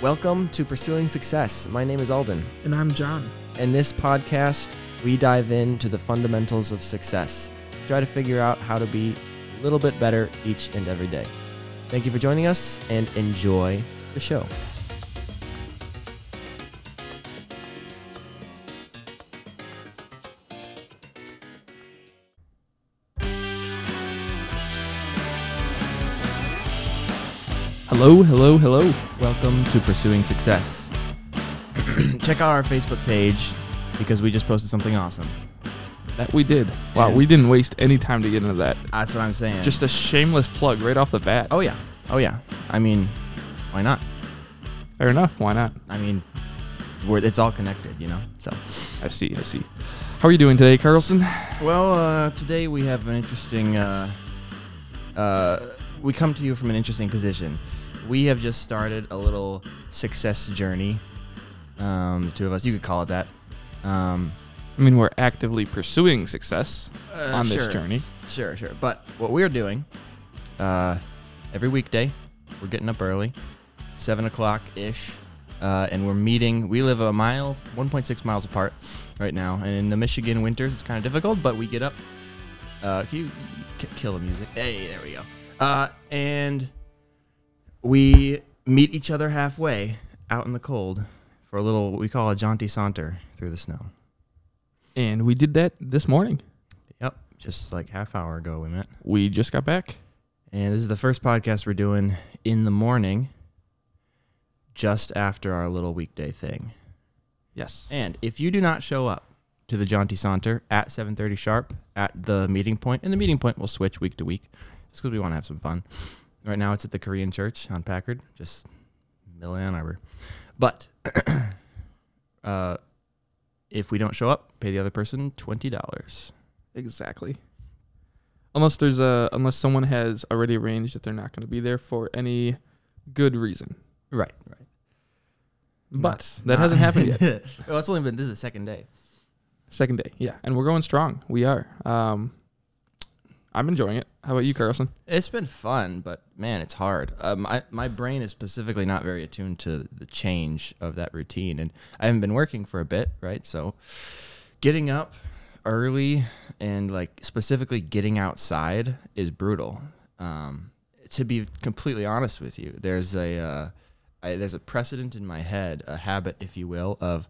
Welcome to Pursuing Success. My name is Alden. And I'm John. In this podcast, we dive into the fundamentals of success, try to figure out how to be a little bit better each and every day. Thank you for joining us and enjoy the show. Hello, hello, hello. Welcome to Pursuing Success. Check out our Facebook page because we just posted something awesome. That we did. Wow, And- we didn't waste any time to get into that. That's what I'm saying. Just a shameless plug right off the bat. oh yeah, oh yeah. I mean, why not? Fair enough. Why not? I mean, we're, it's all connected, you know. So, I see. I see. How are you doing today, Carlson? well, uh, today we have an interesting. Uh, uh, we come to you from an interesting position. We have just started a little success journey. Um, the two of us, you could call it that. Um, I mean, we're actively pursuing success uh, on this sure. journey. Sure, sure. But what we're doing, uh, every weekday, we're getting up early, seven o'clock ish, uh, and we're meeting. We live a mile, 1.6 miles apart right now, and in the Michigan winters, it's kind of difficult. But we get up. Uh, can you k- kill the music? Hey, there we go. Uh, and we meet each other halfway out in the cold for a little what we call a jaunty saunter through the snow. And we did that this morning. Yep, just like half hour ago we met. We just got back. And this is the first podcast we're doing in the morning, just after our little weekday thing. Yes. And if you do not show up to the Jaunty Saunter at 7:30 sharp at the meeting point, and the meeting point will switch week to week, just because we want to have some fun. Right now, it's at the Korean Church on Packard, just middle of Ann Arbor. But uh, if we don't show up, pay the other person twenty dollars. Exactly. Unless there's a unless someone has already arranged that they're not going to be there for any good reason. Right, right. But that hasn't happened yet. well, it's only been this is the second day. Second day, yeah, and we're going strong. We are. Um, I'm enjoying it. How about you, Carlson? It's been fun, but man, it's hard. My my brain is specifically not very attuned to the change of that routine, and I haven't been working for a bit, right? So, getting up early and like specifically getting outside is brutal. Um, to be completely honest with you, there's a uh, I, there's a precedent in my head, a habit, if you will, of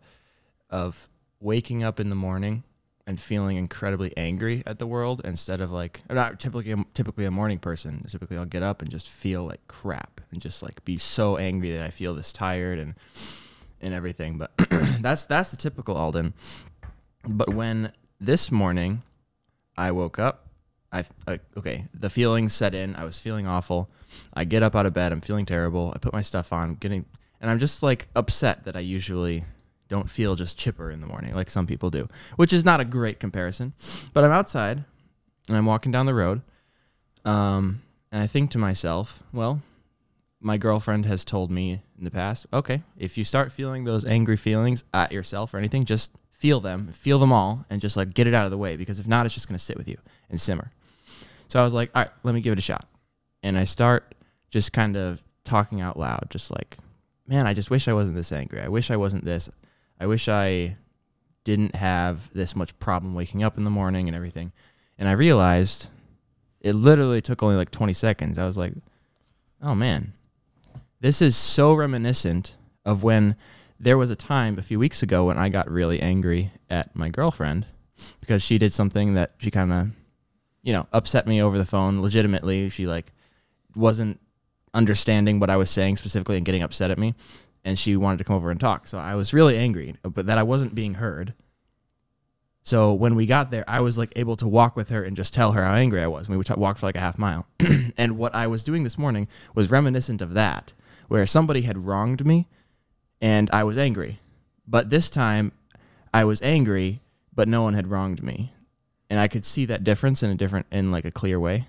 of waking up in the morning and feeling incredibly angry at the world instead of like I'm not typically typically a morning person. Typically, I'll get up and just feel like crap and just like be so angry that I feel this tired and and everything. But that's that's the typical Alden. But when this morning I woke up, I, I okay, the feelings set in. I was feeling awful. I get up out of bed. I'm feeling terrible. I put my stuff on, getting, and I'm just like upset that I usually don't feel just chipper in the morning like some people do, which is not a great comparison. But I'm outside and I'm walking down the road, um, and I think to myself, well, my girlfriend has told me in the past, okay, if you start feeling those angry feelings at yourself or anything, just feel them, feel them all, and just like get it out of the way because if not, it's just gonna sit with you and simmer. So I was like, all right, let me give it a shot. And I start just kind of talking out loud, just like, man, I just wish I wasn't this angry. I wish I wasn't this. I wish I didn't have this much problem waking up in the morning and everything. And I realized it literally took only like 20 seconds. I was like, oh man, this is so reminiscent of when there was a time a few weeks ago when I got really angry at my girlfriend because she did something that she kind of, you know, upset me over the phone legitimately. She like wasn't understanding what I was saying specifically and getting upset at me. And she wanted to come over and talk. So I was really angry, but that I wasn't being heard. So when we got there, I was like able to walk with her and just tell her how angry I was. And We would t- walk for like a half mile. and what I was doing this morning was reminiscent of that, where somebody had wronged me and I was angry. But this time I was angry, but no one had wronged me. And I could see that difference in a different, in like a clear way.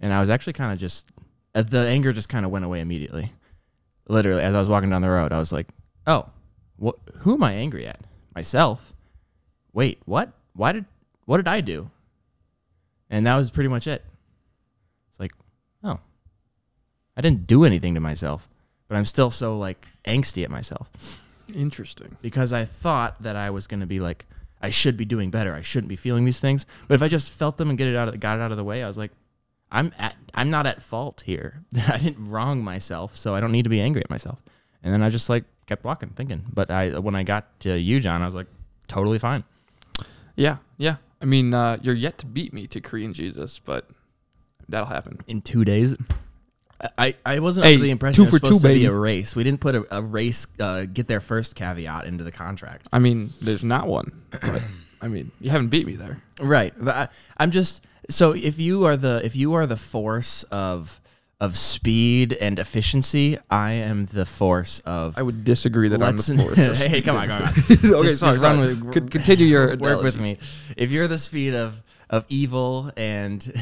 And I was actually kind of just, uh, the anger just kind of went away immediately. Literally, as I was walking down the road, I was like, oh, what, who am I angry at? Myself? Wait, what? Why did, what did I do? And that was pretty much it. It's like, oh, I didn't do anything to myself. But but I'm still so like angsty at myself Interesting. because I thought that I was going to be like I should be doing better. I shouldn't be feeling these things. But if I just felt them and get it out of, got it out of the way, I was like I'm at I'm not at fault here. I didn't wrong myself, so I don't need to be angry at myself. And then I just like kept walking, thinking. But I when I got to you, John, I was like totally fine. Yeah, yeah. I mean, uh, you're yet to beat me to Korean Jesus, but that'll happen. in two days. I, I wasn't Hey, under the impression two it was for supposed two, to be baby. a race. We didn't put a, a race uh, get there first caveat into the contract. I mean, there's not one. But, I mean, you haven't beat me there. Right, but I, I'm just so if you are the if you are the force of of speed and efficiency, I am the force of. I would disagree that I'm the force. hey, come on, come on. okay, Just- sorry, just sorry. with- Con- continue your work with me. If you're the speed of of evil and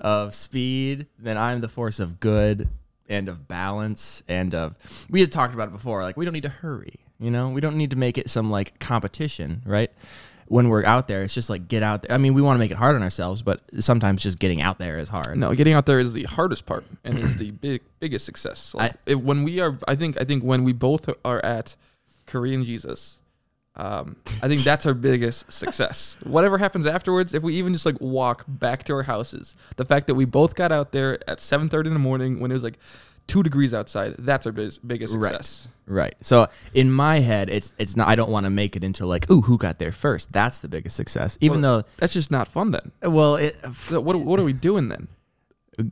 of speed, then I'm the force of good and of balance and of we had talked about it before. Like we don't need to hurry. You know, we don't need to make it some like competition, right? When we're out there, it's just like get out there. I mean, we want to make it hard on ourselves, but sometimes just getting out there is hard. No, getting out there is the hardest part and it's the big biggest success. Like, I- if, when we are, I think, I think when we both are at Korean Jesus, um, I think that's our biggest success. Whatever happens afterwards, if we even just like walk back to our houses, the fact that we both got out there at seven thirty in the morning when it was like two degrees outside, that's our biz- biggest success. Right. right. So in my head, it's it's not. I don't want to make it into like, ooh, who got there first? That's the biggest success. Even Well, That's just not fun then. well, it, So what what are we doing then?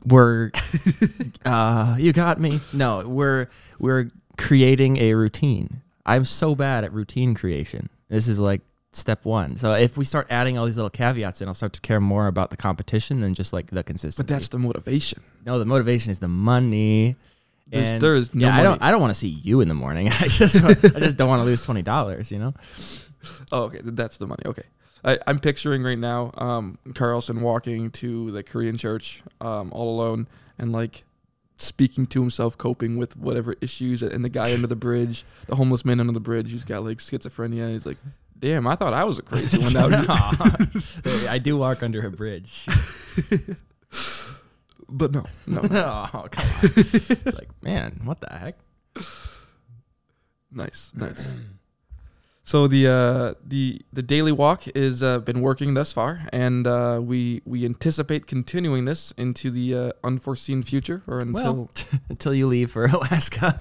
we're uh you got me no we're we're creating a routine i'm so bad at routine creation this is like step one so if we start adding all these little caveats in i'll start to care more about the competition than just like the consistency But that's the motivation. no the motivation is the money There's- and there is no yeah, I don't. I don't want to see you in the morning. I just. I just don't want to lose twenty dollars. You know. Oh, okay. That's the money. Okay. I, I'm picturing right now um, Carlson walking to the Korean church um, all alone and like speaking to himself, coping with whatever issues. And the guy under the bridge, the homeless man under the bridge, who's got like schizophrenia. He's like, damn, I thought I was a crazy one. Here. I do walk under a bridge. But no, no. oh come on! It's like, man, what the heck? nice, nice. So the uh, the the daily walk has uh, been working thus far, and uh, we we anticipate continuing this into the uh, unforeseen future, or until Well, until you leave for Alaska,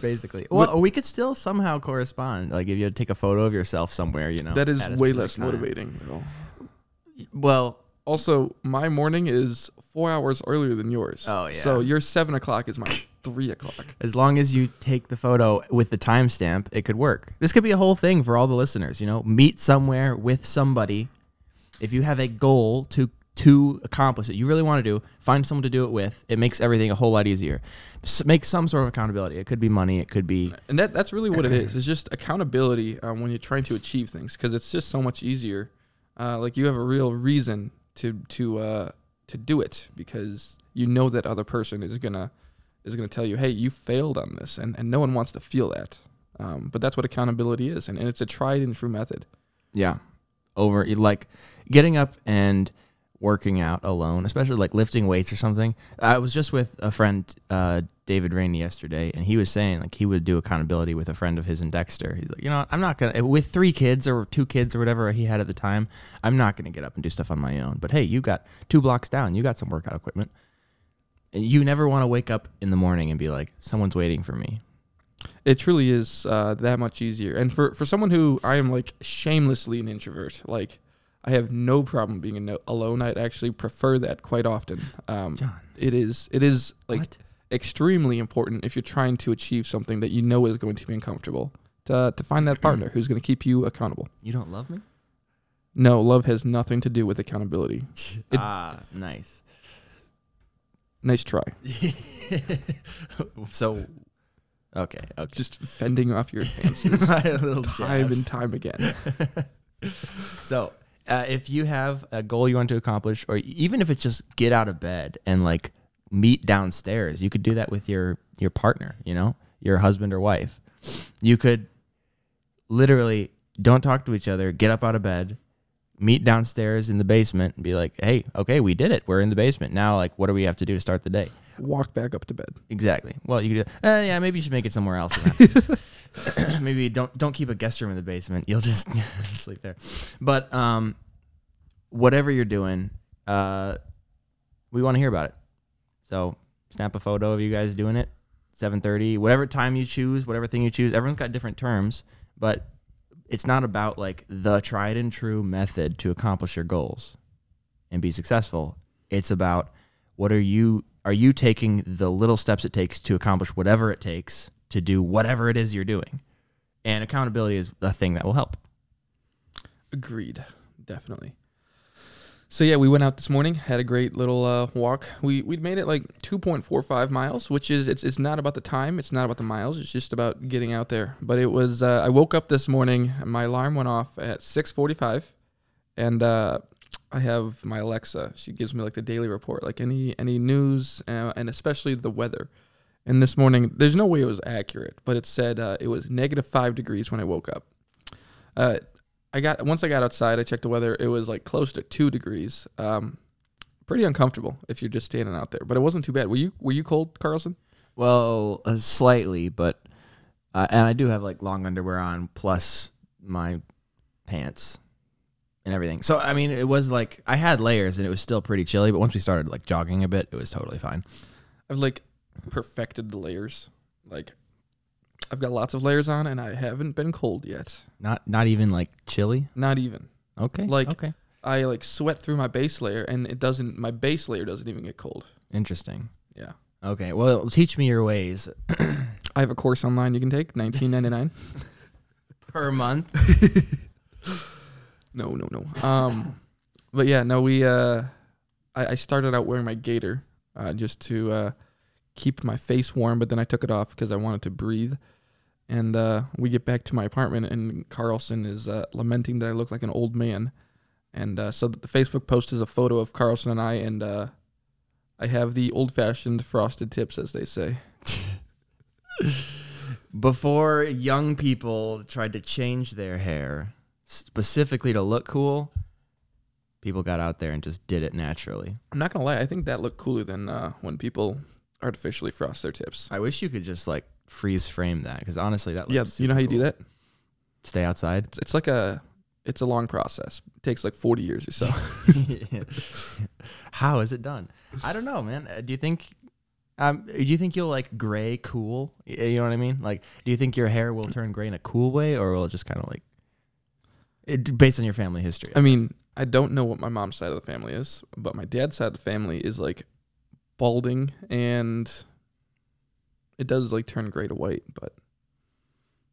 basically. Well, we could still somehow correspond. Like if you take a photo of yourself somewhere, you know. that is way less time. motivating. Though. Well, Also, my morning is four hours earlier than yours. Oh, yeah. So your seven o'clock is my three o'clock. as long as you take the photo with the timestamp, it could work. This could be a whole thing for all the listeners. You know, meet somewhere with somebody. If you have a goal to to accomplish it, you really want to do, find someone to do it with. It makes everything a whole lot easier. S- make some sort of accountability. It could be money. It could be And that that's really what it is. It's just accountability um, when you're trying to achieve things because it's just so much easier. Uh, like you have a real reason to to uh, to do it because you know that other person is gonna is gonna tell you, hey, you failed on this, and, and no one wants to feel that. Um, but that's what accountability is, and, and it's a tried and true method. Yeah. Over like getting up and working out alone, especially like lifting weights or something. I was just with a friend, uh, David Rainey, yesterday, and he was saying like he would do accountability with a friend of his in Dexter. He's like, you know, I'm not gonna with three kids or two kids or whatever he had at the time. I'm not gonna get up and do stuff on my own. But hey, you got two blocks down. You got some workout equipment. And you never want to wake up in the morning and be like, someone's waiting for me. It truly is uh, that much easier. And for, for someone who I am like shamelessly an introvert, like I have no problem being ano- alone. I'd actually prefer that quite often. Um, John, it is it is like what? extremely important if you're trying to achieve something that you know is going to be uncomfortable to to find that partner who's going to keep you accountable. You don't love me? No, love has nothing to do with accountability. It- ah, nice. Nice try. so, okay, okay. Just fending off your advances time jabs. and time again. So, uh, if you have a goal you want to accomplish, or even if it's just get out of bed and like meet downstairs, you could do that with your your partner. You know, your husband or wife. You could literally don't talk to each other. Get up out of bed, meet downstairs in the basement and be like, "Hey, okay, we did it. We're in the basement now. Like, what do we have to do to start the day?" Walk back up to bed. Exactly. Well, you could. Do, uh, yeah, maybe you should make it somewhere else. maybe don't don't keep a guest room in the basement. You'll just sleep there. But um, whatever you're doing, uh, we want to hear about it. So snap a photo of you guys doing it. 7:30, whatever time you choose, whatever thing you choose. Everyone's got different terms, but it's not about like the tried and true method to accomplish your goals and be successful. It's about what are you are you taking the little steps it takes to accomplish whatever it takes to do whatever it is you're doing. And accountability is a thing that will help. Agreed. Definitely. So yeah, we went out this morning, had a great little uh, walk. We we'd made it like 2.45 miles, which is it's it's not about the time, it's not about the miles, it's just about getting out there. But it was uh, I woke up this morning, my alarm went off at 6:45, and uh, I have my Alexa. She gives me like the daily report, like any any news, uh, and especially the weather. And this morning, there's no way it was accurate, but it said uh, it was negative five degrees when I woke up. I got once I got outside, I checked the weather. It was like close to two degrees. Um, pretty uncomfortable if you're just standing out there, but it wasn't too bad. Were you Were you cold, Carlson? Well, uh, slightly, but uh, and I do have like long underwear on plus my pants and everything. So I mean, it was like I had layers and it was still pretty chilly. But once we started like jogging a bit, it was totally fine. I've like perfected the layers. Like I've got lots of layers on, and I haven't been cold yet. Not not even like chilly. Not even. Okay. Like- okay. I like sweat through my base layer, and it doesn't. My base layer doesn't even get cold. Interesting. Yeah. Okay. Well, teach me your ways I have a course online you can take, nineteen ninety nine. per month. No, no, no. Um, but yeah, no, we. Uh, I, I started out wearing my gaiter, uh, just to uh, keep my face warm, but then I took it off because I wanted to breathe. And uh, we get back to my apartment, and Carlson is uh, lamenting that I look like an old man. And uh, so the Facebook post is a photo of Carlson and I, and uh, I have the old-fashioned frosted tips, as they say. Before young people tried to change their hair specifically to look cool, people got out there and just did it naturally. I'm not gonna lie, I think that looked cooler than uh, when people artificially frost their tips. I wish you could just like freeze frame that because honestly, that looks Yeah, you know how you super do that? Stay outside. It's, it's like a it's a long process. It takes like 40 years or so. How is it done? I don't know, man. Uh, do you think? Um, do you think you'll like gray cool? You know what I mean? Like, do you think your hair will turn gray in a cool way, or will it just kind of like, it, based on your family history? I mean, I don't know what my mom's side of the family is, but my dad's side of the family is like balding and it does like turn gray to white, but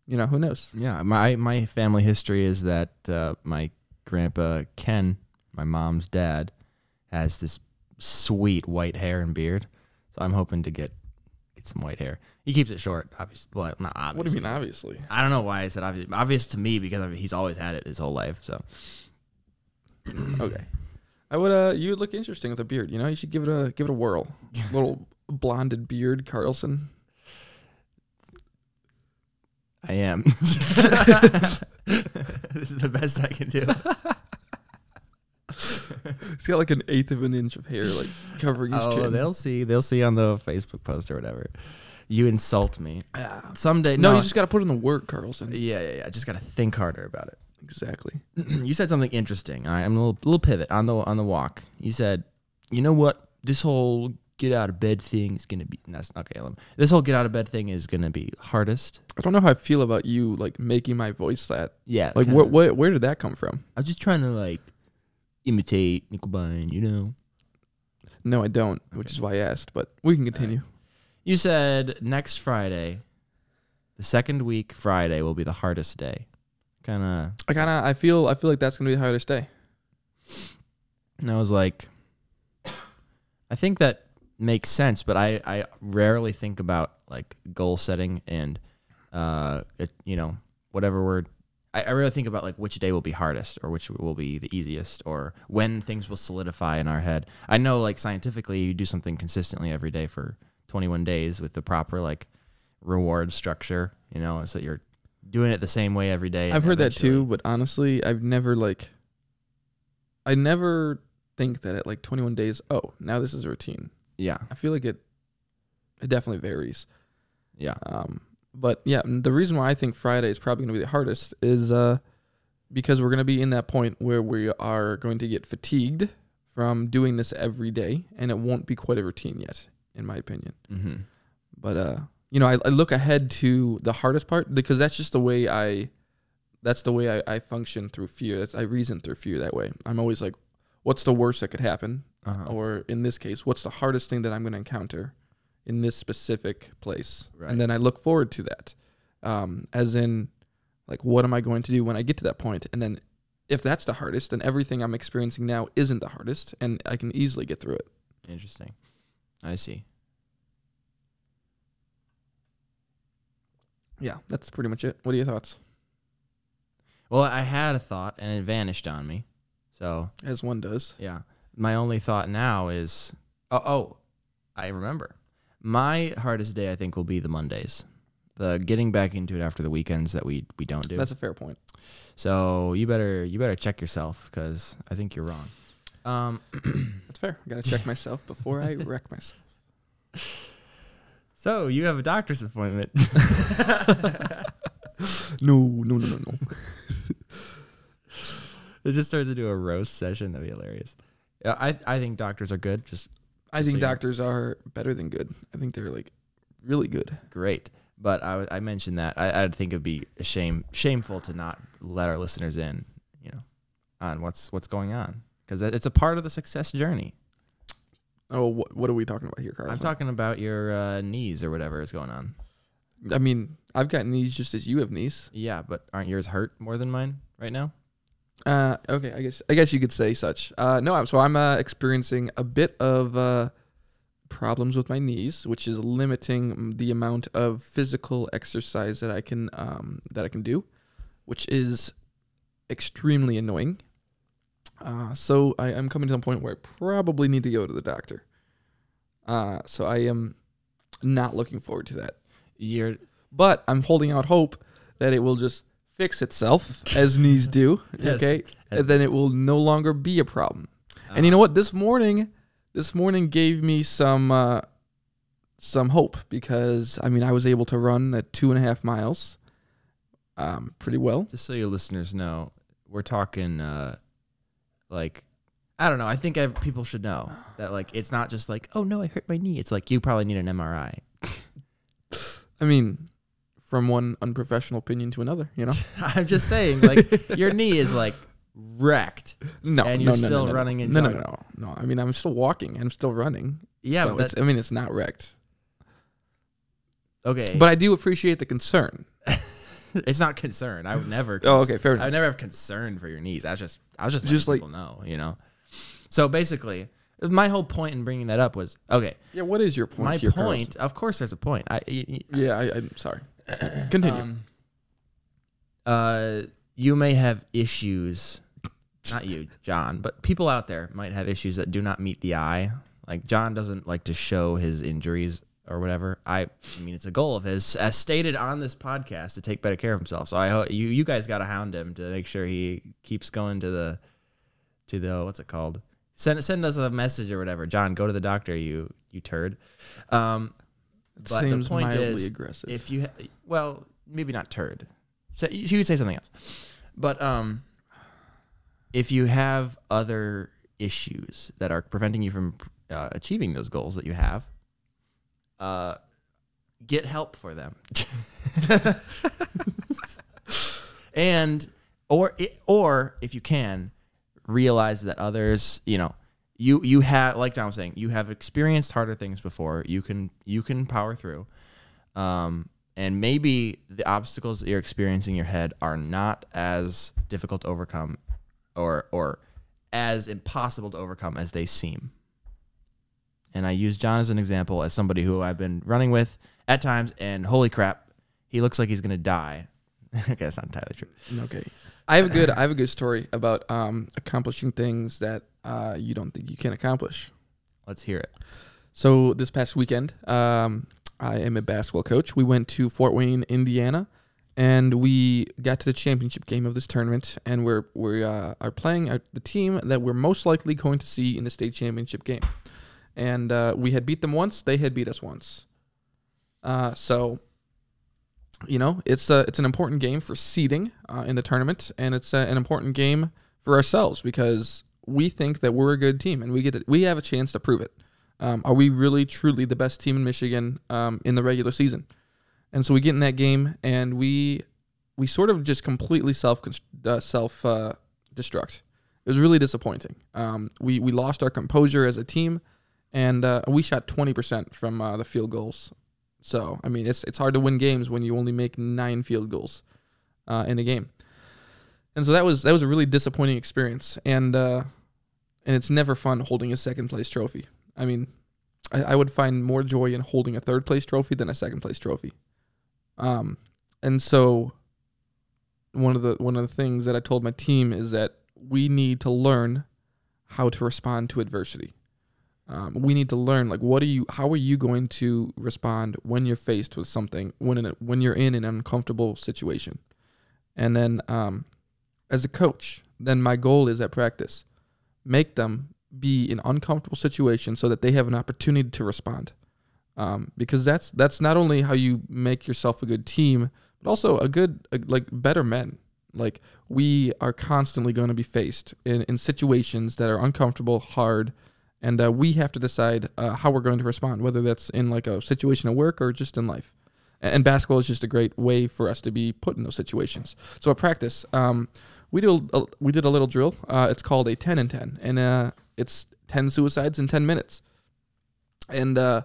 you know, who knows? Yeah, my my family history is that uh, my grandpa Ken, my mom's dad, has this sweet white hair and beard. So I'm hoping to get get some white hair. He keeps it short, obviously. Well, not obviously. What do you mean obviously? I don't know why I said obvious. Obvious to me because he's always had it his whole life. So Okay. I would uh you would look interesting with a beard, you know? You should give it a give it a whirl. Little blonded beard, Carlson. I am. this is the best I can do. He's got like an eighth of an inch of hair like covering his Oh, chin. they'll see. They'll see on the Facebook post or whatever. You insult me Ah. someday. no, No, you just got to put in the work, Carlson. yeah, yeah, yeah. I just gotta think harder about it. Exactly. you said something interesting. All right, I'm a little, little pivot on the on the walk. You said, you know what? This whole get out of bed thing is gonna be. That's okay. let me- This whole get out of bed thing is gonna be hardest. I don't know how I feel about you like making my voice that. Yeah. Like what what where did that come from? I was just trying to like imitate Nickelback. You know. No, I don't, which is why I asked, but we can continue. You said next Friday, the second week Friday will be the hardest day. Kind of. I kind of I feel I feel like that's going to be how hardest stay. And I was like, I think that makes sense, but I, I rarely think about like goal setting and, uh, it, you know, whatever word. I, I really think about like which day will be hardest or which will be the easiest or when things will solidify in our head. I know like scientifically you do something consistently every day for 21 days with the proper like reward structure, you know, so you're doing it the same way every day. I've heard that too, but honestly, I've never like I never think that at like 21 days, oh, now this is a routine. Yeah. I feel like it it definitely varies. Yeah. Um, but yeah, the reason why I think Friday is probably going to be the hardest is uh, because we're going to be in that point where we are going to get fatigued from doing this every day, and it won't be quite a routine yet, in my opinion. Mm-hmm. But uh, you know, I, I look ahead to the hardest part because that's just the way I, that's the way I, I function through fear. That's I reason through fear that way. I'm always like, what's the worst that could happen? Uh-huh. or in this case, what's the hardest thing that I'm going to encounter in this specific place? Right. And then I look forward to that. Um, as in, like, what am I going to do when I get to that point? And then if that's the hardest, then everything I'm experiencing now isn't the hardest, and I can easily get through it. Interesting. I see. Yeah, that's pretty much it. What are your thoughts? Well, I had a thought and it vanished on me. So As one does. Yeah. My only thought now is oh, oh I remember. My hardest day I think will be the Mondays. The getting back into it after the weekends that we we don't do. That's a fair point. so you better you better check yourself cuz I think you're wrong. Um That's fair. I got to check myself before I wreck myself. so you have a doctor's appointment. No, no, no, no, no. it just turns into a roast session that'd be hilarious. Yeah, I I think doctors are good, just I think so doctors are better than good. I think they're like really good. great. But I, I mentioned that I, I'd think it'd be a shame shameful to not let our listeners in, you know, on what's what's going on because it's a part of the success journey. Oh, what, what are we talking about here, Carl? I'm talking about your uh, knees or whatever is going on. I mean, I've got knees just as you have knees. Yeah, but aren't yours hurt more than mine right now? Uh, okay, I guess I guess you could say such. Uh, no, I'm, so I'm uh, experiencing a bit of uh, problems with my knees, which is limiting the amount of physical exercise that I can um, that I can do, which is extremely annoying. Uh, so I am coming to the point where I probably need to go to the doctor. Uh, so I am not looking forward to that. You're But I'm holding out hope that it will just fix itself as knees do. Yes. Okay. And then it will no longer be a problem. And you know what? This morning, this morning gave me some uh, some hope because I mean I was able to run at two and a half miles, um, pretty well. just so your listeners know, we're talking uh, like I don't know. I think I, people should know that like it's not just like oh no I hurt my knee. It's like you probably need an MRI. I mean, from one unprofessional opinion to another, you know. I'm just saying like your knee is like wrecked. No, And you're no, still no, running and no, no, no, no, no. I mean, I'm still walking. I'm still running. Yeah, so but it's, I mean, it's not wrecked. okay. But I do appreciate the concern. it's not concern. I would never. Oh, okay, fair Enough. I would never have concern for your knees. I was just, I was just, Just letting like- people know, you know. So basically, my whole point in bringing that up was okay. Yeah. What is your point? my here, point, of course, there's a point. I, y- y- Carlos? Yeah, I, I'm sorry. Continue. Um, uh, you may have issues, not you, John, but people out there might have issues that do not meet the eye. Like John doesn't like to show his injuries or whatever. I, I mean, it's a goal of his, as stated on this podcast, to take better care of himself. So I hope you, you guys got to hound him to make sure he keeps going to the, to the what's it called? Send send us a message or whatever. John, go to the doctor. You you turd. Um, It but the point is, aggressive. if you ha- well maybe not turd so you could say something else but um if you have other issues that are preventing you from uh, achieving those goals that you have uh get help for them. And or or if you can realize that others you know you you have like John was saying you have experienced harder things before. You can you can power through. Um and maybe the obstacles that you're experiencing in your head are not as difficult to overcome or or as impossible to overcome as they seem and I use John as an example as somebody who I've been running with at times and holy crap he looks like he's gonna die okay that's not entirely true Okay. I have a good I have a good story about um, accomplishing things that uh, you don't think you can accomplish. let's hear it So this past weekend, um, I am a basketball coach. We went to Fort Wayne, Indiana, and we got to the championship game of this tournament, and we're we uh, are playing our, the team that we're most likely going to see in the state championship game, and uh, we had beat them once, they had beat us once, uh, so you know it's a, it's an important game for seeding uh, in the tournament, and it's uh, an important game for ourselves because we think that we're a good team, and we get to, we have a chance to prove it. Um, are we really truly the best team in Michigan um, in the regular season? And so we get in that game, and we we sort of just completely self uh, self uh, destruct. It was really disappointing. Um, we we lost our composure as a team, and uh, we shot twenty percent from uh, the field goals. So I mean, it's it's hard to win games when you only make nine field goals uh, in a game. And so that was that was a really disappointing experience, and uh, and it's never fun holding a second place trophy. I mean, I, I would find more joy in holding a third place trophy than a second place trophy. Um, and so one of the one of the things that I told my team is that we need to learn how to respond to adversity. Um, we need to learn like what are you how are you going to respond when you're faced with something when in when you're in an uncomfortable situation. And then um, as a coach, then my goal is at practice make them be in uncomfortable situations so that they have an opportunity to respond um, because that's that's not only how you make yourself a good team, but also a good a, like better men. Like we are constantly going to be faced in, in situations that are uncomfortable, hard, and uh, we have to decide uh, how we're going to respond, whether that's in like a situation at work or just in life. And, basketball is just a great way for us to be put in those situations. So at practice, um, we do a, we did a little drill. Uh, it's called a ten and ten, and uh, it's ten suicides in ten minutes. And uh,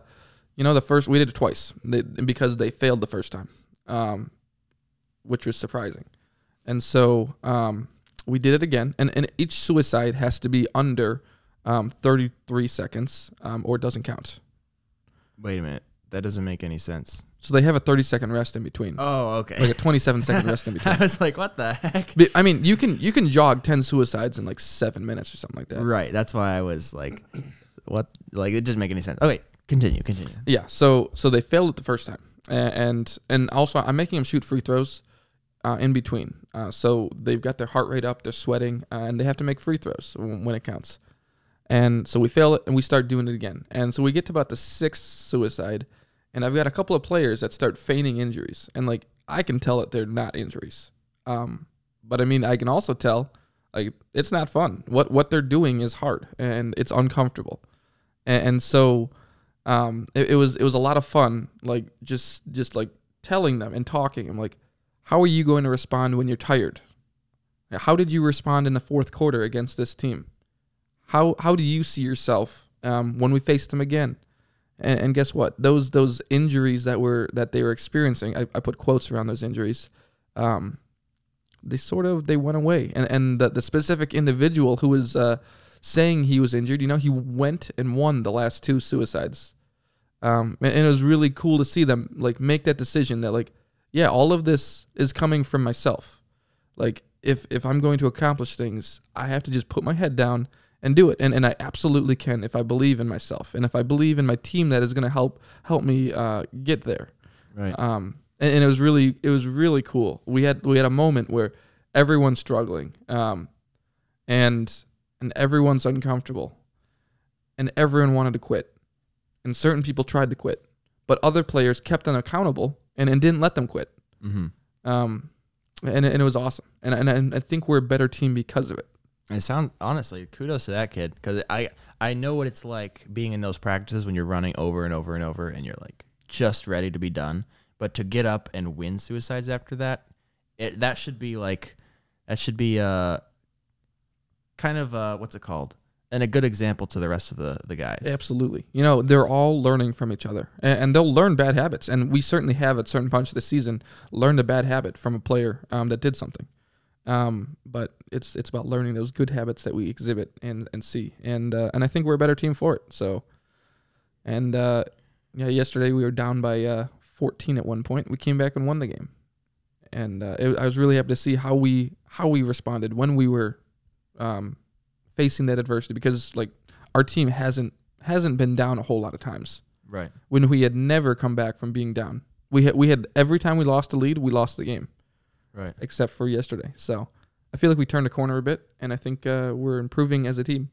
you know, the first we did it twice they, because they failed the first time, um, which was surprising. And so um, we did it again, and, and each suicide has to be under um, 33 seconds, um, or it doesn't count. Wait a minute, that doesn't make any sense. So they have a 30 second rest in between. Oh, okay. Like a 27 second rest in between. I was like, what the heck? But, I mean, you can you can jog 10 suicides in like seven minutes or something like that. Right. That's why I was like, what? Like, it doesn't make any sense. Okay, continue, continue. Yeah. So so they failed it the first time, and and also I'm making them shoot free throws uh, in between. Uh, so they've got their heart rate up, they're sweating, uh, and they have to make free throws when it counts. And so we fail it, and we start doing it again. And so we get to about the sixth suicide, and I've got a couple of players that start feigning injuries, and like I can tell that they're not injuries. Um, but I mean, I can also tell like it's not fun. What what they're doing is hard and it's uncomfortable, and, and so um, it, it, was it was a lot of fun. Like just just like telling them and talking. I'm like, how are you going to respond when you're tired? How did you respond in the fourth quarter against this team? How how do you see yourself um, when we face them again? And, and, guess what? Those those injuries that were that they were experiencing, I, I put quotes around those injuries. Um, they sort of they went away, and and the, the specific individual who was uh, saying he was injured, you know, he went and won the last two suicides um, and, and it was really cool to see them like make that decision that like, yeah, all of this is coming from myself. Like if if I'm going to accomplish things, I have to just put my head down and do it. And and I absolutely can if I believe in myself and if I believe in my team that is going to help help me uh, get there. Right. Um. And, and, it was really it was really cool. We had we had a moment where everyone's struggling. Um. And and everyone's uncomfortable. And everyone wanted to quit and certain people tried to quit, but other players kept them accountable and, and didn't let them quit. Mm-hmm. Um, and, and it was awesome. And, and, and I think we're a better team because of it. It sounds honestly, kudos to that kid because I I know what it's like being in those practices when you're running over and over and over and you're like just ready to be done. But to get up and win suicides after that, it that should be like that should be uh kind of uh what's it called and a good example to the rest of the the guys. Absolutely. You know, they're all learning from each other, and, and they'll learn bad habits. And we certainly have at certain points of the season learned a bad habit from a player um, that did something. Um, but it's it's about learning those good habits that we exhibit and and see, and uh, and I think we're a better team for it. So, and uh, yeah, yesterday we were down by uh, 14 at one point. We came back and won the game, and uh, it, I was really happy to see how we how we responded when we were um, facing that adversity because like our team hasn't hasn't been down a whole lot of times. Right. When we had never come back from being down. We had we had every time we lost a lead, we lost the game. Right. except for yesterday. So I feel like we turned a corner a bit, and I think uh, we're improving as a team.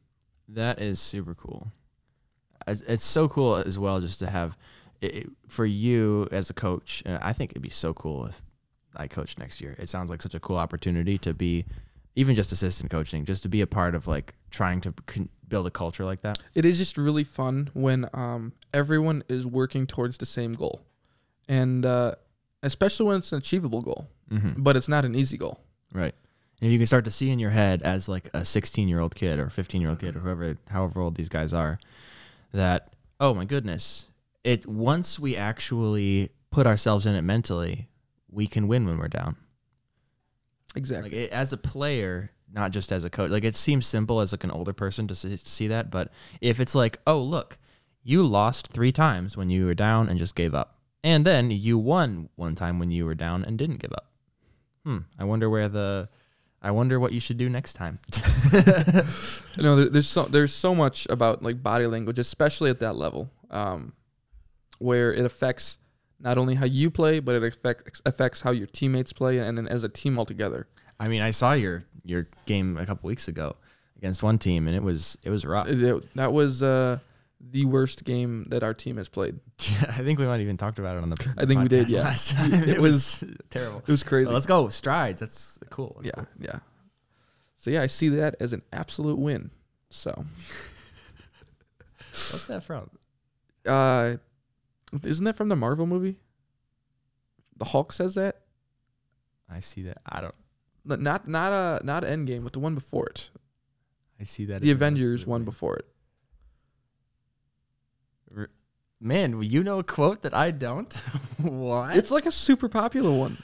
That is super cool. It's, it's so cool as well just to have it, for you as a coach. I think it'd be so cool if I coach next year. It sounds like such a cool opportunity to be even just assistant coaching, just to be a part of like trying to con- build a culture like that. It is just really fun when um, everyone is working towards the same goal, and uh, especially when it's an achievable goal, Mm-hmm. but it's not an easy goal. Right. And you can start to see in your head as like a 16 year old kid or 15 year old kid or whoever, however old these guys are, that, oh my goodness, it once we actually put ourselves in it mentally, we can win when we're down. Exactly. Like it, as a player, not just as a coach. Like it seems simple as like an older person to see, see that, but if it's like, oh look, you lost three times when you were down and just gave up, and then you won one time when you were down and didn't give up. Hmm. I wonder where the, I wonder what you should do next time. you know, there's so there's so much about like body language, especially at that level, um, where it affects not only how you play, but it affects affects how your teammates play, and then as a team altogether. I mean, I saw your your game a couple weeks ago against one team, and it was it was rough. It- it- that was uh, the worst game that our team has played. Yeah, I think we might have even talked about it on the. I think we did, yeah. Last time. It it, was, terrible. It was crazy. Well, let's go strides. That's cool. That's yeah, cool. yeah. So yeah, I see that as an absolute win. So, What's that from? uh, isn't that from the Marvel movie? The Hulk says that. I see that. I don't. Not not uh not Endgame, but the one before it. I see that. The Avengers one before it. Man, you know a quote that I don't. what? It's like a super popular one.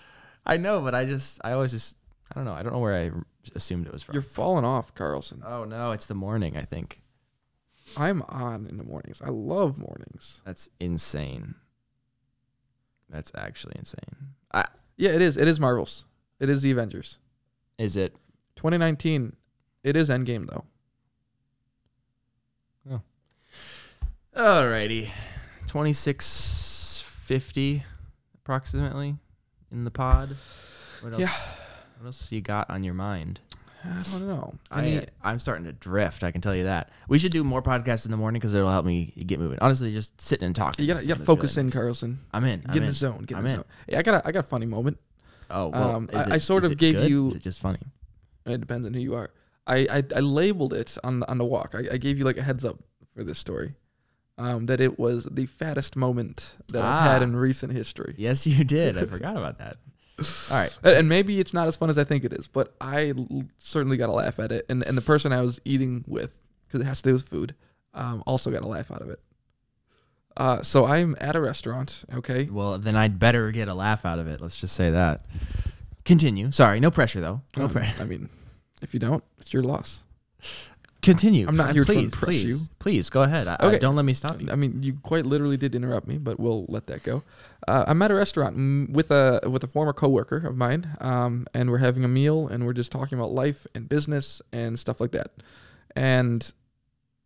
I know, but I just I always just I don't know. I don't know where I assumed it was from. You're falling off, Carlson. oh no, it's the morning. I think I'm on in the mornings. I love mornings. that's insane. That's actually insane. Yeah, it is. It is Marvels. It is the Avengers. Is it 2019. It is Endgame though. Alrighty. 2650 approximately in the pod. What else? Yeah. What else you got on your mind? I don't know. I, Any- I'm starting to drift. I can tell you that. We should do more podcasts in the morning because it'll help me get moving. Honestly, just sitting and talking. you gotta, you gotta focus really in, nice. Carlson. I'm in. I'm Get in in. the zone. Get in I'm the in. zone. Yeah, I got a, I got a funny moment. Oh, well, Um, is I- I it- sort is of gave good? you- Is it just funny? It depends on who you are. I, I, I labeled it on the, on the walk. I, I gave you like a heads up for this story. Um, that it was the fattest moment that I've had Ah. in recent history. Yes, you did. I forgot about that. All right. And maybe it's not as fun as I think it is, but I l- certainly got a laugh at it. And and the person I was eating with, because it has to do with food, um, also got a laugh out of it. Uh, so I'm at a restaurant, okay? Well, then I'd better get a laugh out of it. Let's just say that. Continue. Sorry, no pressure though. No Um, pressure. I mean, if you don't, it's your loss. Continue. I'm not here to please, impress please, you. Please go ahead. I, I- Okay. don't let me stop you. I mean, you quite literally did interrupt me, but we'll let that go. Uh, I'm at a restaurant with a with a former coworker of mine, um, and we're having a meal, and we're just talking about life and business and stuff like that. And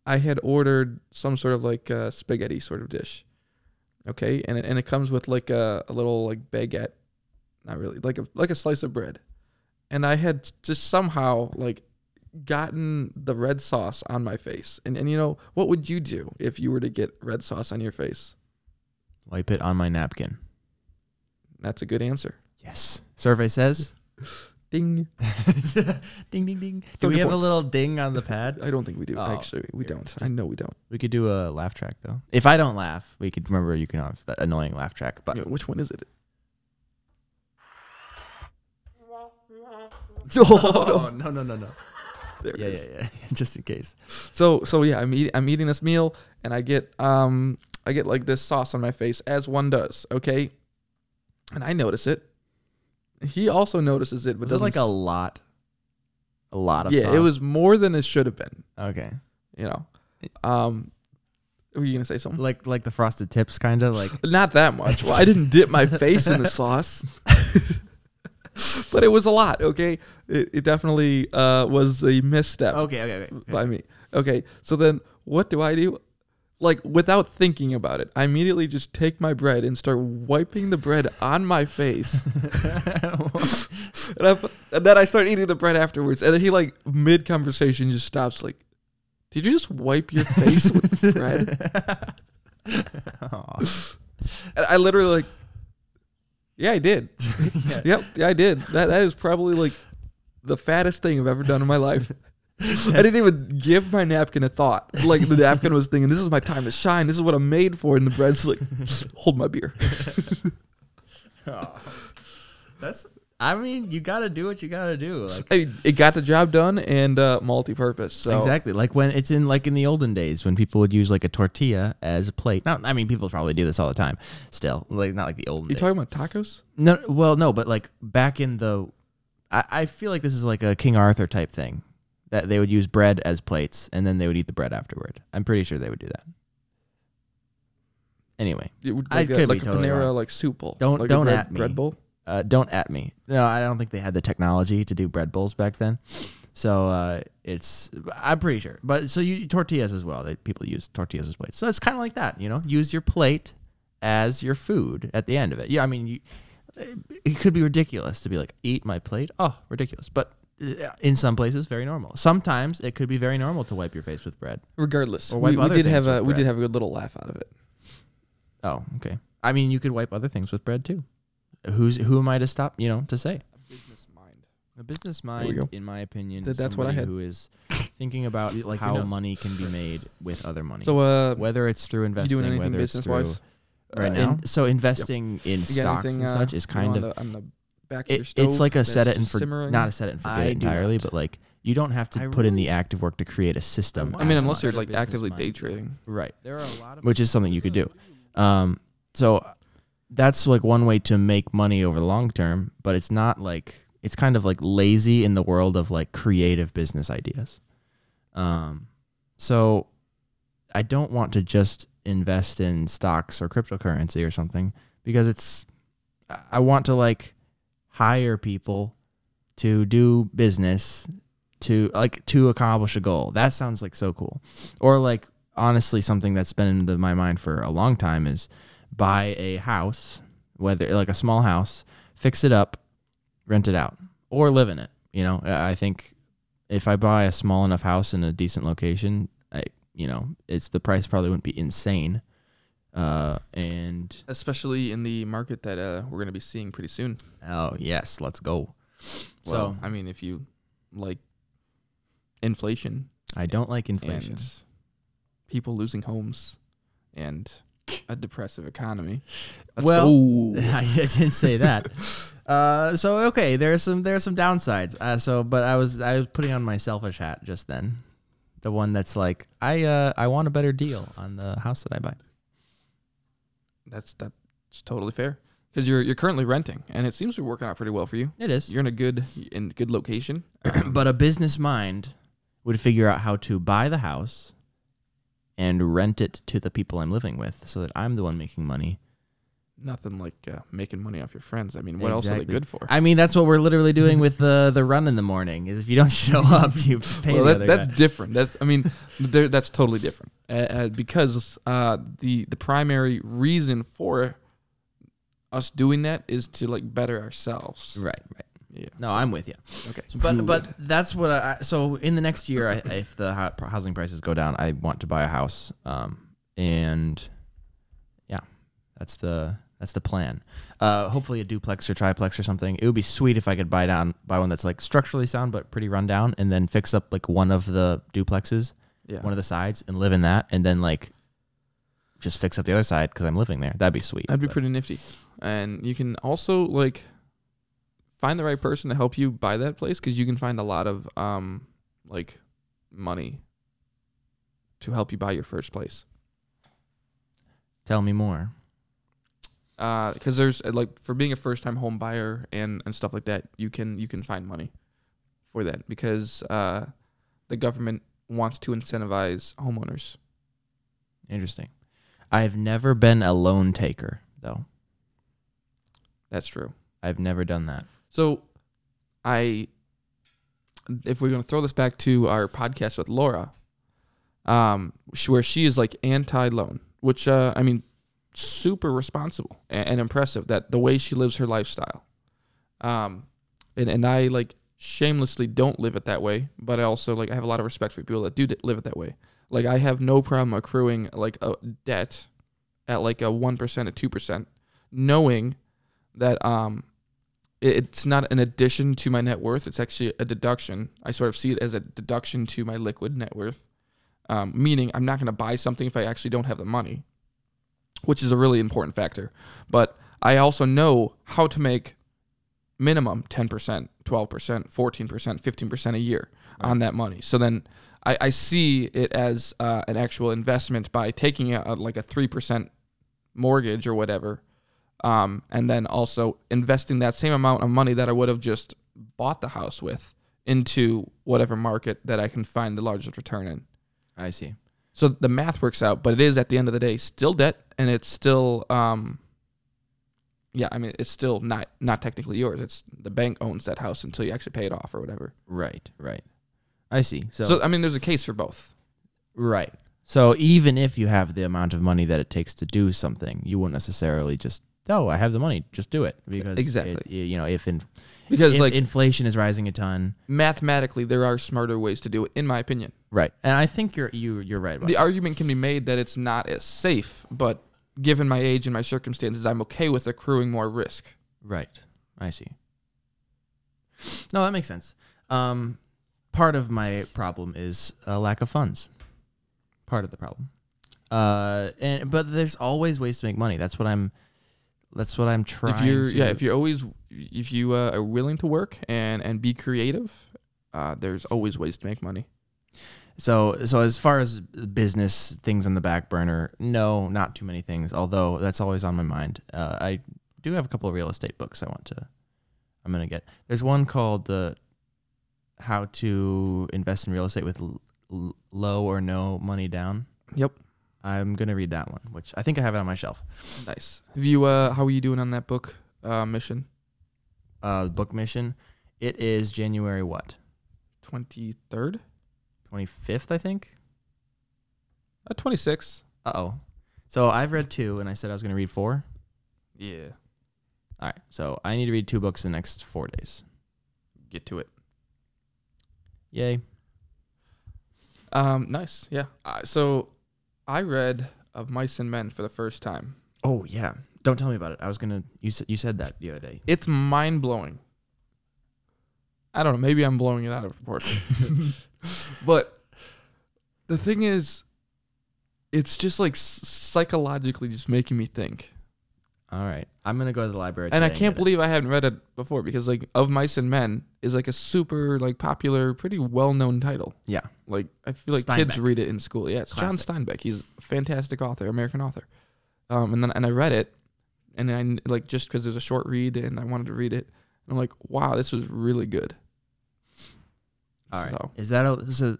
I had ordered some sort of like uh, spaghetti sort of dish, okay, and it, and it comes with like a, a little like baguette, not really like a like a slice of bread, and I had just somehow like gotten the red sauce on my face. And and you know, what would you do if you were to get red sauce on your face? Wipe it on my napkin. That's a good answer. Yes. Survey says. Ding. ding ding ding. Do we have a little ding on the pad? I don't think we do. Oh, Actually, we here, don't. I know we don't. We could do a laugh track though. If I don't laugh, we could remember you can have that annoying laugh track. But Yeah, which one is it? oh, no no no no. There Yeah it yeah yeah. Just in case. So so yeah, I'm eating I'm eating this meal and I get um I get like this sauce on my face as one does, okay? And I notice it. He also notices it, but Was it doesn't like a lot? A lot of Yeah, it was more than it should have been, okay. you know. Um were you to say something? Like like the frosted tips, kind of like. Not that much. Well, I didn't dip my face in the sauce. but it was a lot, okay? It, it definitely uh, was a misstep Okay okay okay. okay. by me. Okay, so then what do I do? like without thinking about it, I immediately just take my bread and start wiping the bread on my face. and, I, and then I start eating the bread afterwards. And then he like mid conversation just stops like, "Did you just wipe your face with bread?" And I literally like, "Yeah, I did. yep, yeah, I did. That that is probably like the fattest thing I've ever done in my life." I didn't even give my napkin a thought. Like the napkin was thinking, "This is my time to shine. This is what I'm made for." And the bread's like, "Hold my beer." That's. I mean, you got to do what you got to do. Like I mean, it got the job done and uh, multi-purpose. So exactly, like when it's in like in the olden days when people would use like a tortilla as a plate. Not, I mean, people probably do this all the time. Still, like not like the olden. You days. talking about tacos? No, well, no, but like back in the, I, I feel like this is like a King Arthur type thing, that they would use bread as plates and then they would eat the bread afterward. I'm pretty sure they would do that. Anyway, It would- I like a, could be like a totally Panera wrong. like soup bowl. Don't- like don't bread, at me. bread bowl. Uh, don't at me. No, I don't think they had the technology to do bread bowls back then. So uh, it's I'm pretty sure. But so you tortillas as well. They, people use tortillas as plates. So it's kind of like that. You know, use your plate as your food at the end of it. Yeah, I mean, you, it could be ridiculous to be like eat my plate. Oh, ridiculous. But uh, in some places, very normal. Sometimes it could be very normal to wipe your face with bread. Regardless, Or we, we did have a we did have a good little laugh out of it. Oh, okay. I mean, you could wipe other things with bread too. Who's who am I to stop? You know, to say. A business mind. A business mind, in my opinion, Th- that's what I had. who is thinking about Like, who how knows? money can be made with other money. So, uh, whether it's through you investing, doing anything business through wise? right now. so investing in stocks anything, and uh, such is you know, kind on of the, on the back of your it, stove. it's like a set it and just for simmering? not a set it and forget I it entirely, but like you don't have to I put in the active work to create a system. I mean, unless you're like actively mind. day trading. right, There are a lot of which is something you could do. Um, so that's like one way to make money over the long term, but it's not like it's kind of like lazy in the world of like creative business ideas. Um, so I don't want to just invest in stocks or cryptocurrency or something because it's I- want to like hire people to do business to like to accomplish a goal. That sounds like so cool. Or like honestly something that's been in the, my mind for a long time is buy a house, whether like a small house, fix it up, rent it out, or live in it. You know, I think if I buy a small enough house in a decent location, I you know, it's the price probably wouldn't be insane. Uh, and Especially in the market that uh, we're going to be seeing pretty soon. oh yes, let's go. Well, So I mean, if you like inflation I don't like inflation. and people losing homes and a depressive economy. Let's Well. I didn't say that. Uh, so okay, there's some there's some downsides. Uh, so but I was I was putting on my selfish hat just then, the one that's like I uh I want a better deal on the house that I buy. that's that's totally fair because you're you're currently renting and it seems to be working out pretty well for you. It is, You're in a good in good location. but a business mind would figure out how to buy the house and rent it to the people I'm living with, so that I'm the one making money. Nothing like uh, making money off your friends. I mean, what else are they Exactly. good for? I mean, that's what we're literally doing with the the run in the morning. Is if you don't show up, you pay well, the that, other that's guy. different. That's I mean, there, that's totally different uh, uh, because uh, the the primary reason for us doing that is to like better ourselves. Right, right. Yeah. No, I'm with you. Okay. But but that's what I so in the next year, I, if the housing prices go down, I want to buy a house. Um, and yeah, that's the that's the plan. Uh, hopefully a duplex or triplex or something. It would be sweet if I could buy down buy one that's like structurally sound but pretty run down, and then fix up like one of the duplexes, yeah. one of the sides, and live in that, and then like just fix up the other side because I'm living there. That'd be sweet. That'd be but- pretty nifty. And you can also like find the right person to help you buy that place because you can find a lot of um like money to help you buy your first place. Tell me more. because there's uh, like for being a first time home buyer and and stuff like that, you can you can find money for that because uh, the government wants to incentivize homeowners. Interesting. I've never been a loan taker though. That's true. I've never done that. So, I, if we're gonna throw this back to our podcast with Laura, um, where she is like anti-loan, which uh, I mean, super responsible and, and impressive that the way she lives her lifestyle. Um, and and I like shamelessly don't live it that way, but I also like I have a lot of respect for people that do live it that way. Like I have no problem accruing like a debt at like a one percent, a two percent, knowing that um it's not an addition to my net worth. It's actually a deduction. I sort of see it as a deduction to my liquid net worth, um, meaning I'm not going to buy something if I actually don't have the money, which is a really important factor. But I also know how to make minimum 10%, 12%, 14%, 15% a year on that money. So then I, I see it as uh, an actual investment by taking a, a- like a 3% mortgage or whatever um, and then also investing that same amount of money that I would have just bought the house with into whatever market that I can find the largest return in. I see. So the math works out, but it is at the end of the day still debt, and it's still, um, yeah, I mean it's still not not technically yours. It's the bank owns that house until you actually pay it off or whatever. Right, right. I see. So, So, I mean, there's a case for both. right. So even if you have the amount of money that it takes to do something, you won't necessarily just oh I have the money, just do it because Exactly. it- you know if in, Because if like inflation is rising a ton, mathematically, there are smarter ways to do it, in my opinion. right? And I think you're you you're right about the that. argument can be made that it's not as safe, but given my age and my circumstances, I'm okay with accruing more risk. Right. I see. No, that makes sense. Um, part of my problem is a lack of funds. Part of the problem. Uh, and but there's always ways to make money. That's what I'm. That's what I'm trying. if you're to, yeah, if you're always if you uh, are willing to work and and be creative, uh, there's always ways to make money. So so as far as business things on the back burner, no, not too many things. Although that's always on my mind. Uh, I do have a couple of real estate books I want to. I'm gonna get. There's one called uh, "How to Invest in Real Estate with l- l- Low or No Money Down." Yep, I'm gonna read that one, which I think I have it on my shelf. nice. Have you uh, how are you doing on that book uh, mission? Uh, book mission. It is January what? Twenty third, 25th, I think. uh, twenty six. Uh oh. So I've read two, and I said I was gonna read four. Yeah, All right. So I need to read two books in the next four days. get to it. Yay. Um, nice. Yeah. Uh, so I read of Mice and Men for the first time. Oh yeah. Don't tell me about it. I was gonna. You said you said that the other day. It's mind blowing. I don't know. Maybe I'm blowing it out of proportion. but the thing is, it's just like psychologically just making me think. All right. I'm gonna go to the library. And I can't get it. believe I haven't read it before because like Of Mice and Men is like a super like popular, pretty well known title. Yeah. Like I feel like kids read it in school. Yeah, it's John Steinbeck. He's a fantastic author, American author. Um, and then and I read it, and I like just because it was a short read and I wanted to read it. And I'm like, wow, this was really good. All right. So, Is that a? So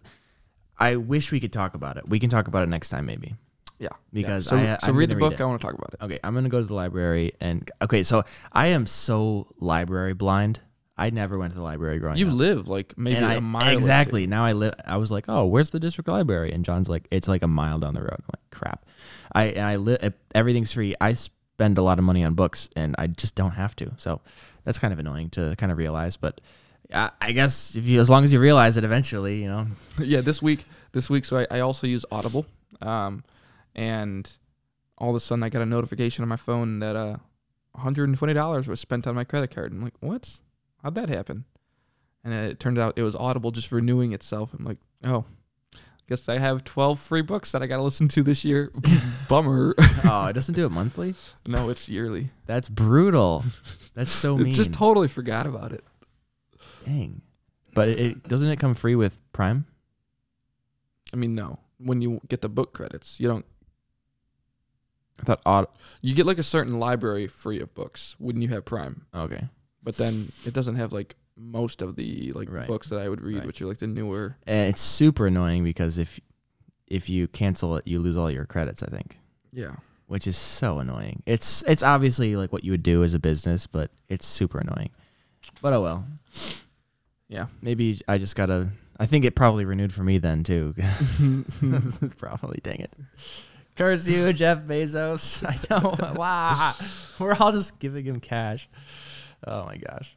I wish we could talk about it. We can talk about it next time, maybe. Yeah. Because so, I- so I'm read the gonna book. it. I want to talk about it. Okay. I'm gonna go to the library and. Okay. So I am so library blind. I never went to the library growing up. You up. live like maybe and a I, mile or two. exactly now I live. I was like, oh, where's the district library? And John's like, it's like a mile down the road. I'm like, crap. I and I live. Everything's free. I spend a lot of money on books, and I just don't have to. So that's kind of annoying to kind of realize. But I, I guess if you, as long as you realize it eventually, you know. yeah, this week, this week, so I, I also use Audible, um, and all of a sudden I got a notification on my phone that uh, $120 was spent on my credit card. I'm like, what? How'd that happen? And it turned out it was Audible just renewing itself. I'm like, oh, guess I have 12 free books that I got to listen to this year. Bummer. oh, it doesn't do it monthly. no, it's yearly. That's brutal. That's so mean. Just totally forgot about it. Dang. But it, it doesn't it come free with Prime? I mean, no. When you get the book credits, you don't. I thought odd. You get like a certain library free of books when you have Prime. Okay. but then it doesn't have like most of the like Right. books that I would read, Right. which are like the newer. And it's super annoying because if if you cancel it, you lose all your credits. I think. Yeah, which is so annoying. It's it's obviously like what you would do as a business, but it's super annoying. But oh well. Yeah. Maybe I just gotta I think it probably renewed for me then too. probably, dang it. Curse you, Jeff Bezos. I don't. wow. We're all just giving him cash. Oh my gosh.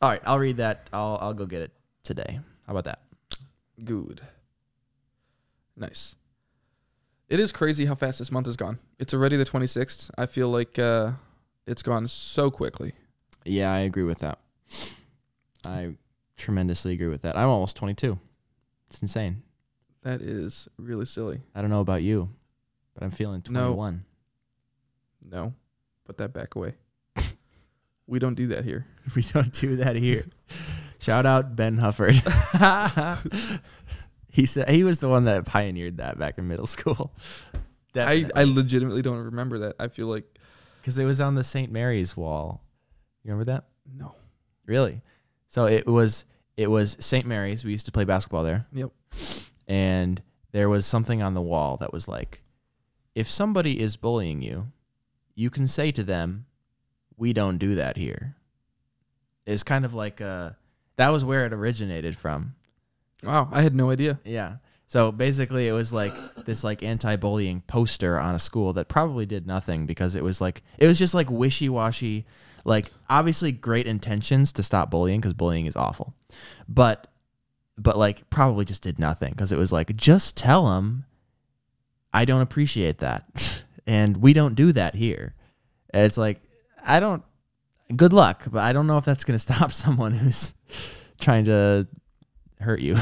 All right, I'll read that. I'll I'll go get it today. How about that? Good. Nice. It is crazy how fast this month has gone. It's already the 26th. I feel like uh, it's gone so quickly. Yeah, I agree with that. I tremendously agree with that. I'm almost 22. It's insane. That is really silly. I don't know about you, but I'm feeling No. 21. No, put that back away. we don't do that here. We don't do that here. Shout out Ben Hufford. he said he was the one that pioneered that back in middle school. I, I legitimately don't remember that. I feel like because it was on the St. Mary's wall. You remember that? no. Really? So it was it was St. Mary's. We used to play basketball there. Yep. And there was something on the wall that was like, if somebody is bullying you, you can say to them, "We don't do that here." It's kind of like uh that was where it originated from. Wow, I had no idea. Yeah. So basically, it was like this like anti-bullying poster on a school that probably did nothing because it was like it was just like wishy-washy, like obviously great intentions to stop bullying because bullying is awful, but but like probably just did nothing because it was like just tell them I don't appreciate that and we don't do that here. And it's like I don't. Good luck, but I don't know if that's gonna stop someone who's trying to hurt you.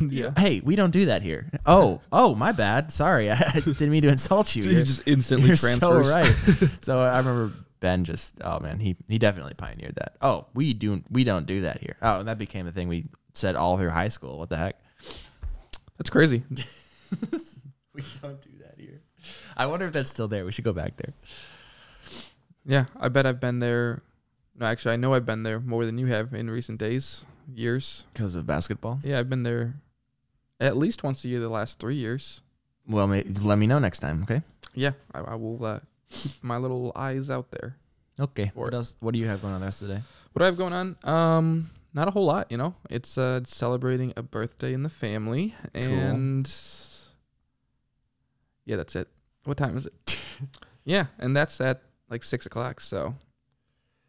Yeah. Hey, we don't do that here. Oh, oh, my bad. Sorry, I didn't mean to insult you. So You're, just instantly you're transfers. so right. so I remember Ben just. Oh man, he he definitely pioneered that. Oh, we do we don't do that here. Oh, and that became a thing we said all through high school. What the heck? That's crazy. We don't do that here. I wonder if that's still there. We should go back there. Yeah, I bet I've been there. No, actually, I know I've been there more than you have in recent days, years. Because of basketball. Yeah, I've been there at least once a year the last three years. Well, may, let me know next time. Okay. Yeah, I, I will uh, keep my little eyes out there. Okay. What it. else? What do you have going on the rest of the day? What do I have going on? Um, not a whole lot, you know. It's uh celebrating a birthday in the family, and yeah, that's it. What time is it? yeah, and that's at like six o'clock. So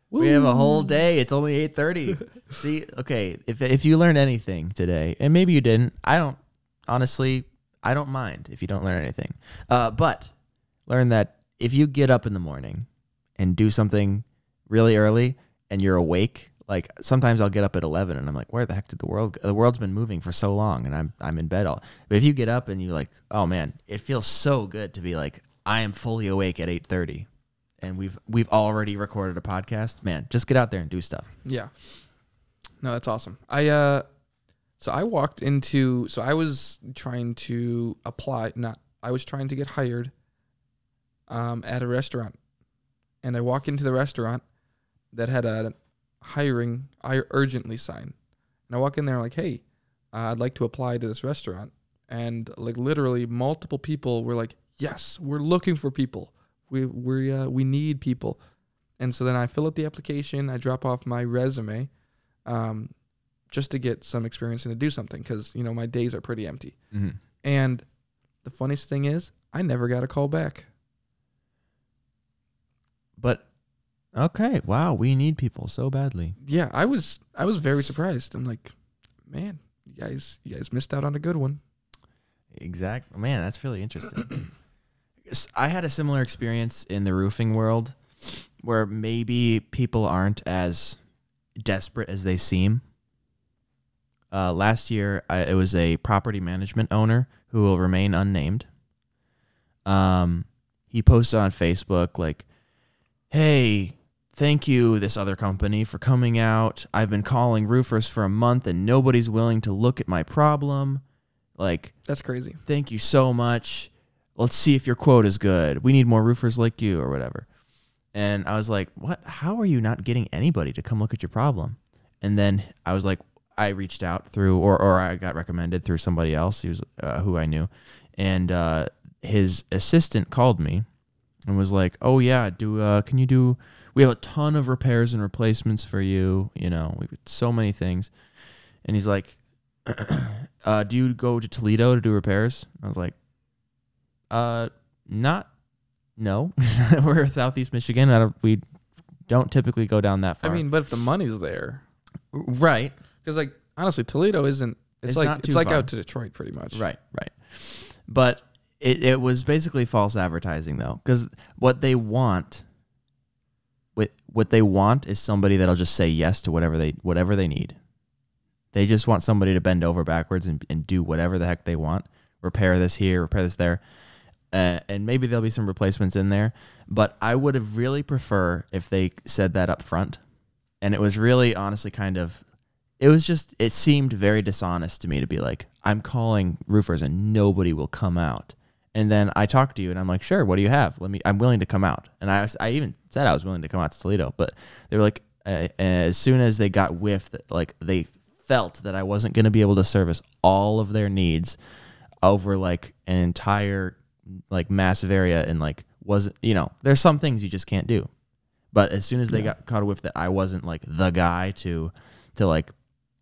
We have a whole day. It's only eight thirty. See, okay, if if you learned anything today, and maybe you didn't, I don't. Honestly, I don't mind if you don't learn anything. Uh, but learn that if you get up in the morning and do something really early and you're awake, like sometimes I'll get up at eleven and I'm like, where the heck did the world? The world's been moving for so long, and I'm I'm in bed all. But if you get up and you're like, oh man, it feels so good to be like, I am fully awake at eight thirty and we've we've already recorded a podcast, man, just get out there and do stuff. yeah, no, that's awesome. I uh, so I walked into so I was trying to apply. Not I was trying to get hired. Um, at a restaurant, and I walk into the restaurant that had a hiring I urgently sign. And I walk in there like, hey, uh, I'd like to apply to this restaurant. And like literally multiple people were like, yes, we're looking for people. We we uh, we need people. And so then I fill out the application. I drop off my resume, um, just to get some experience and to do something because you know my days are pretty empty. Mm-hmm. And the funniest thing is, I never got a call back. But okay, wow, we need people so badly. Yeah, I was I was very surprised. I'm like, man, you guys you guys missed out on a good one. Exact, man, that's really interesting. I had a similar experience in the roofing world, where maybe people aren't as desperate as they seem. Uh, last year, I, it was a property management owner who will remain unnamed. Um, he posted on Facebook like, "Hey, thank you this other company for coming out. I've been calling roofers for a month and nobody's willing to look at my problem. Like, That's crazy. thank you so much. Let's see if your quote is good. We need more roofers like you or whatever." And I was like, "What? How are you not getting anybody to come look at your problem?" And then I was like, I reached out through, or or I got recommended through somebody else who's uh, who I knew, and uh, his assistant called me and was like, "Oh yeah, do uh, can you do? We have a ton of repairs and replacements for you. You know, we've so many things." And he's like, uh, do you go to Toledo to do repairs? I was like, uh, not, no. We're in Southeast Michigan. I don't, we don't typically go down that far. I mean, but if the money's there, right, because like honestly, Toledo isn't. It's, It's like it's like far. out to Detroit, pretty much. right, right. But it, it was basically false advertising though, because what they want, what they want is somebody that'll just say yes to whatever they whatever they need. They just want somebody to bend over backwards and, and do whatever the heck they want. Repair this here, repair this there. Uh, and maybe there'll be some replacements in there. But I would have really prefer if they said that up front. And it was really honestly kind of it was just it seemed very dishonest to me to be like, I'm calling roofers and nobody will come out. And then I talked to you and I'm like, sure, what do you have? Let me I'm willing to come out. And I was I even said I was willing to come out to Toledo, but they were like uh, as soon as they got whiff that like they felt that I wasn't going to be able to service all of their needs over like an entire like massive area and like wasn't you know there's some things you just can't do but as soon as they Yeah. got caught with that i wasn't like the guy to to like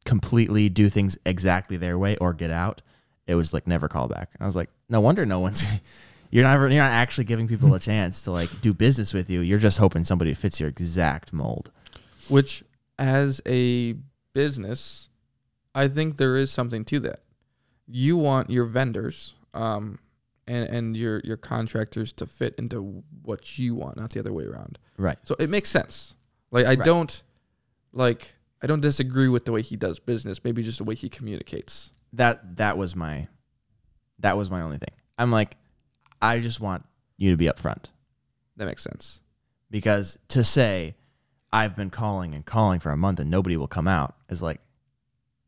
completely do things exactly their way or get out it was like never call back And i was like no wonder no one's you're not you're not actually giving people a chance to like do business with you you're just hoping somebody fits your exact mold Which, as a business, I think there is something to that. You want your vendors, um, and and your your contractors to fit into what you want, not the other way around. right So it makes sense. Like I Right. don't, like I don't disagree with the way he does business. Maybe just the way he communicates. that that was my that was my only thing i'm like i just want you to be upfront That makes sense. because to say I've been calling and calling for a month and nobody will come out is like,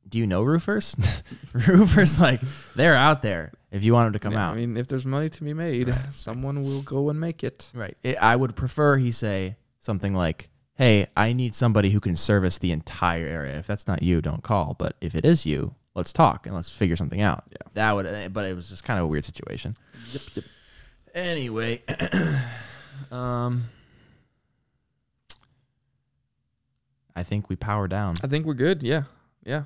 do you know roofers? roofers like they're out there if you want them to come Yeah, out. I mean, if there's money to be made, someone will go and make it. right. It, I would prefer he say something like, "Hey, I need somebody who can service the entire area. If that's not you, don't call. But if it is you, let's talk and let's figure something out." Yeah. That would. eh, But it was just kind of a weird situation. Yep, yep. Anyway, um, I think we power down. I think we're good. Yeah, yeah.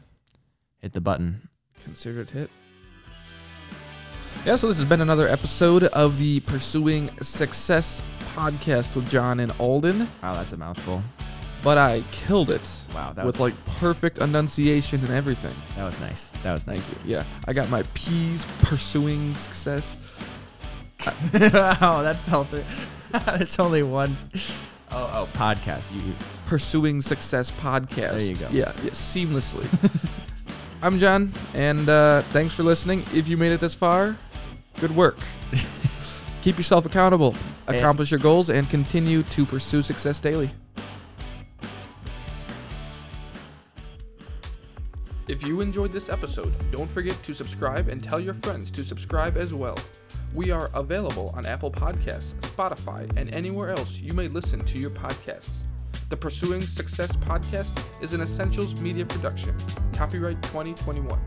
Hit the button. Consider it hit. Yeah, so this has been another episode of the Pursuing Success podcast with John and Alden. Wow, that's a mouthful. But I killed it Wow, that with was like perfect enunciation and everything. that was nice. That was Thank nice. you. Yeah, I got my P's pursuing success. wow, that felt. it's only one oh oh podcast. You Pursuing Success podcast. There you go. Yeah, yeah seamlessly. I'm John, and uh, thanks for listening. If you made it this far, good work. Keep yourself accountable, And- accomplish your goals, and continue to pursue success daily. If you enjoyed this episode, don't forget to subscribe and tell your friends to subscribe as well. We are available on Apple Podcasts, Spotify, and anywhere else you may listen to your podcasts. The Pursuing Success podcast is an Essentials Media production. Copyright 2021.